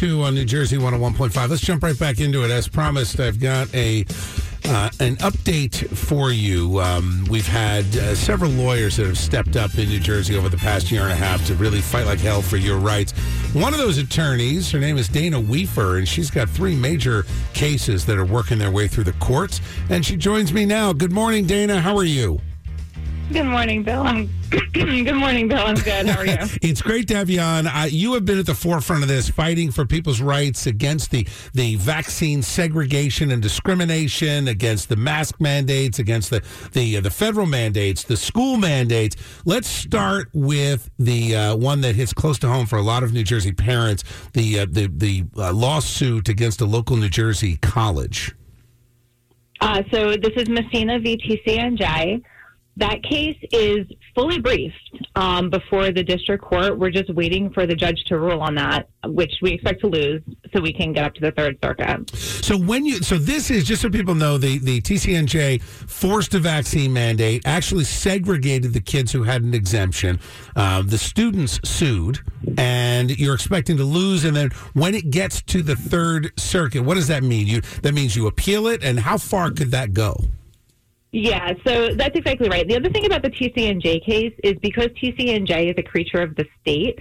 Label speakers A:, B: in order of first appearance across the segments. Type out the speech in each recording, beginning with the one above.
A: 2 on New Jersey 101.5. Let's jump right back into it. As promised, I've got a uh, an update for you. Um, we've had uh, several lawyers that have stepped up in New Jersey over the past year and a half to really fight like hell for your rights. One of those attorneys, her name is Dana Wefer, and she's got three major cases that are working their way through the courts. And she joins me now. Good morning, Dana. How are you?
B: Good morning, Bill. I'm good morning, Bill. I'm good. How are you?
A: it's great to have you on. Uh, you have been at the forefront of this, fighting for people's rights against the the vaccine segregation and discrimination, against the mask mandates, against the the uh, the federal mandates, the school mandates. Let's start with the uh, one that hits close to home for a lot of New Jersey parents: the uh, the the uh, lawsuit against a local New Jersey college.
B: Uh, so this is Messina v. TCNJ. That case is fully briefed um, before the district court. We're just waiting for the judge to rule on that, which we expect to lose, so we can get up to the third circuit.
A: So when you, so this is just so people know, the the TCNJ forced a vaccine mandate, actually segregated the kids who had an exemption. Uh, the students sued, and you're expecting to lose. And then when it gets to the third circuit, what does that mean? You that means you appeal it, and how far could that go?
B: Yeah, so that's exactly right. The other thing about the TCNJ case is because TCNJ is a creature of the state,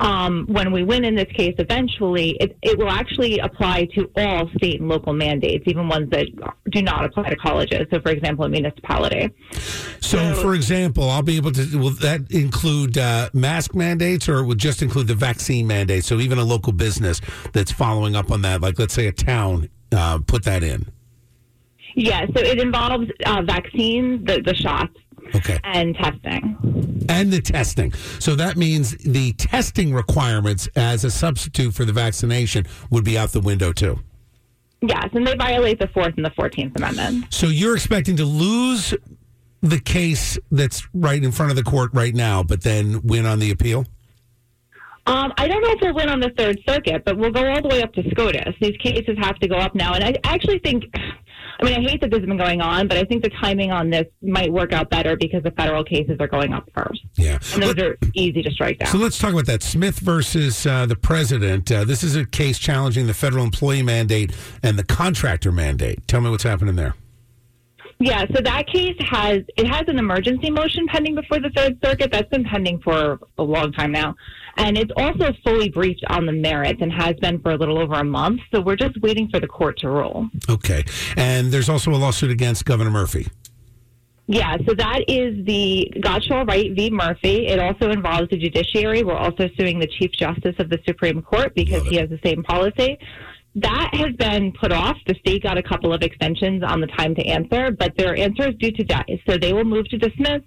B: um, when we win in this case, eventually, it, it will actually apply to all state and local mandates, even ones that do not apply to colleges. So, for example, a municipality.
A: So, so for example, I'll be able to, will that include uh, mask mandates or it would just include the vaccine mandate? So, even a local business that's following up on that, like let's say a town, uh, put that in.
B: Yeah, so it involves uh, vaccines, the, the shots,
A: okay.
B: and testing.
A: And the testing. So that means the testing requirements as a substitute for the vaccination would be out the window too.
B: Yes, and they violate the Fourth and the Fourteenth Amendment.
A: So you're expecting to lose the case that's right in front of the court right now, but then win on the appeal?
B: Um, I don't know if we'll win on the Third Circuit, but we'll go all the way up to SCOTUS. These cases have to go up now, and I actually think I mean, I hate that this has been going on, but I think the timing on this might work out better because the federal cases are going up first.
A: Yeah.
B: And those are easy to strike down.
A: So let's talk about that. Smith versus uh, the president. Uh, this is a case challenging the federal employee mandate and the contractor mandate. Tell me what's happening there.
B: Yeah, so that case has it has an emergency motion pending before the Third Circuit. That's been pending for a long time now. And it's also fully briefed on the merits and has been for a little over a month. So we're just waiting for the court to rule.
A: Okay. And there's also a lawsuit against Governor Murphy.
B: Yeah, so that is the Gottschall Wright v. Murphy. It also involves the judiciary. We're also suing the Chief Justice of the Supreme Court because he has the same policy. That has been put off. The state got a couple of extensions on the time to answer, but their answer is due today. So they will move to dismiss.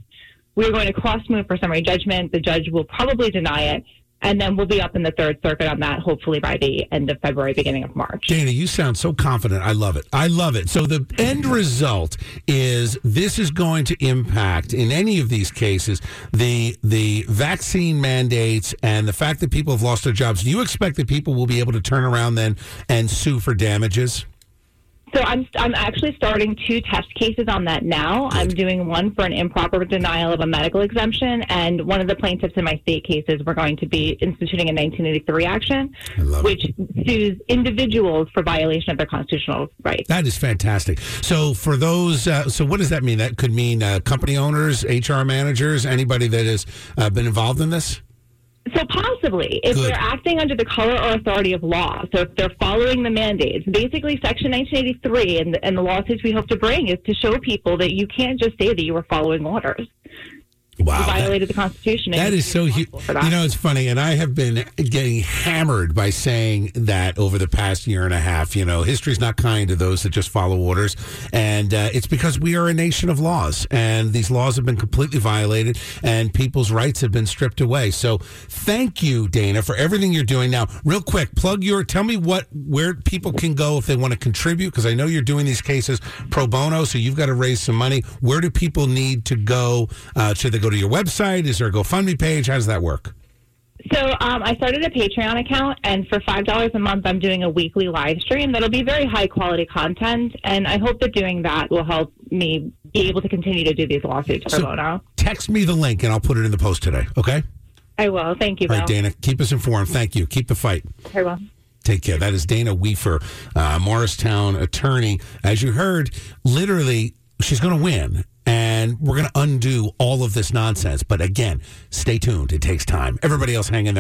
B: We're going to cross move for summary judgment. The judge will probably deny it and then we'll be up in the third circuit on that hopefully by the end of February, beginning of March.
A: Dana, you sound so confident. I love it. I love it. So the end result is this is going to impact in any of these cases the the vaccine mandates and the fact that people have lost their jobs. Do you expect that people will be able to turn around then and sue for damages?
B: So I'm I'm actually starting two test cases on that now. I'm doing one for an improper denial of a medical exemption, and one of the plaintiffs in my state cases we're going to be instituting a 1983 action, which sues individuals for violation of their constitutional rights.
A: That is fantastic. So for those, uh, so what does that mean? That could mean uh, company owners, HR managers, anybody that has uh, been involved in this.
B: So possibly, if Good. they're acting under the color or authority of law, so if they're following the mandates, basically Section 1983 and the, and the lawsuits we hope to bring is to show people that you can't just say that you were following orders.
A: Wow,
B: violated that, the Constitution.
A: That is so huge. You know, it's funny, and I have been getting hammered by saying that over the past year and a half. You know, history's not kind to those that just follow orders, and uh, it's because we are a nation of laws, and these laws have been completely violated, and people's rights have been stripped away. So, thank you, Dana, for everything you're doing. Now, real quick, plug your. Tell me what where people can go if they want to contribute, because I know you're doing these cases pro bono, so you've got to raise some money. Where do people need to go? Uh, should they go to your website? Is there a GoFundMe page? How does that work?
B: So um, I started a Patreon account, and for five dollars a month, I'm doing a weekly live stream that'll be very high quality content, and I hope that doing that will help me be able to continue to do these lawsuits so bono.
A: Text me the link, and I'll put it in the post today. Okay.
B: I will. Thank you.
A: All right, Dana. Keep us informed. Thank you. Keep the fight.
B: I will.
A: Take care. That is Dana Wefer, uh, Morristown attorney. As you heard, literally, she's going to win. And we're going to undo all of this nonsense. But again, stay tuned. It takes time. Everybody else hang in there.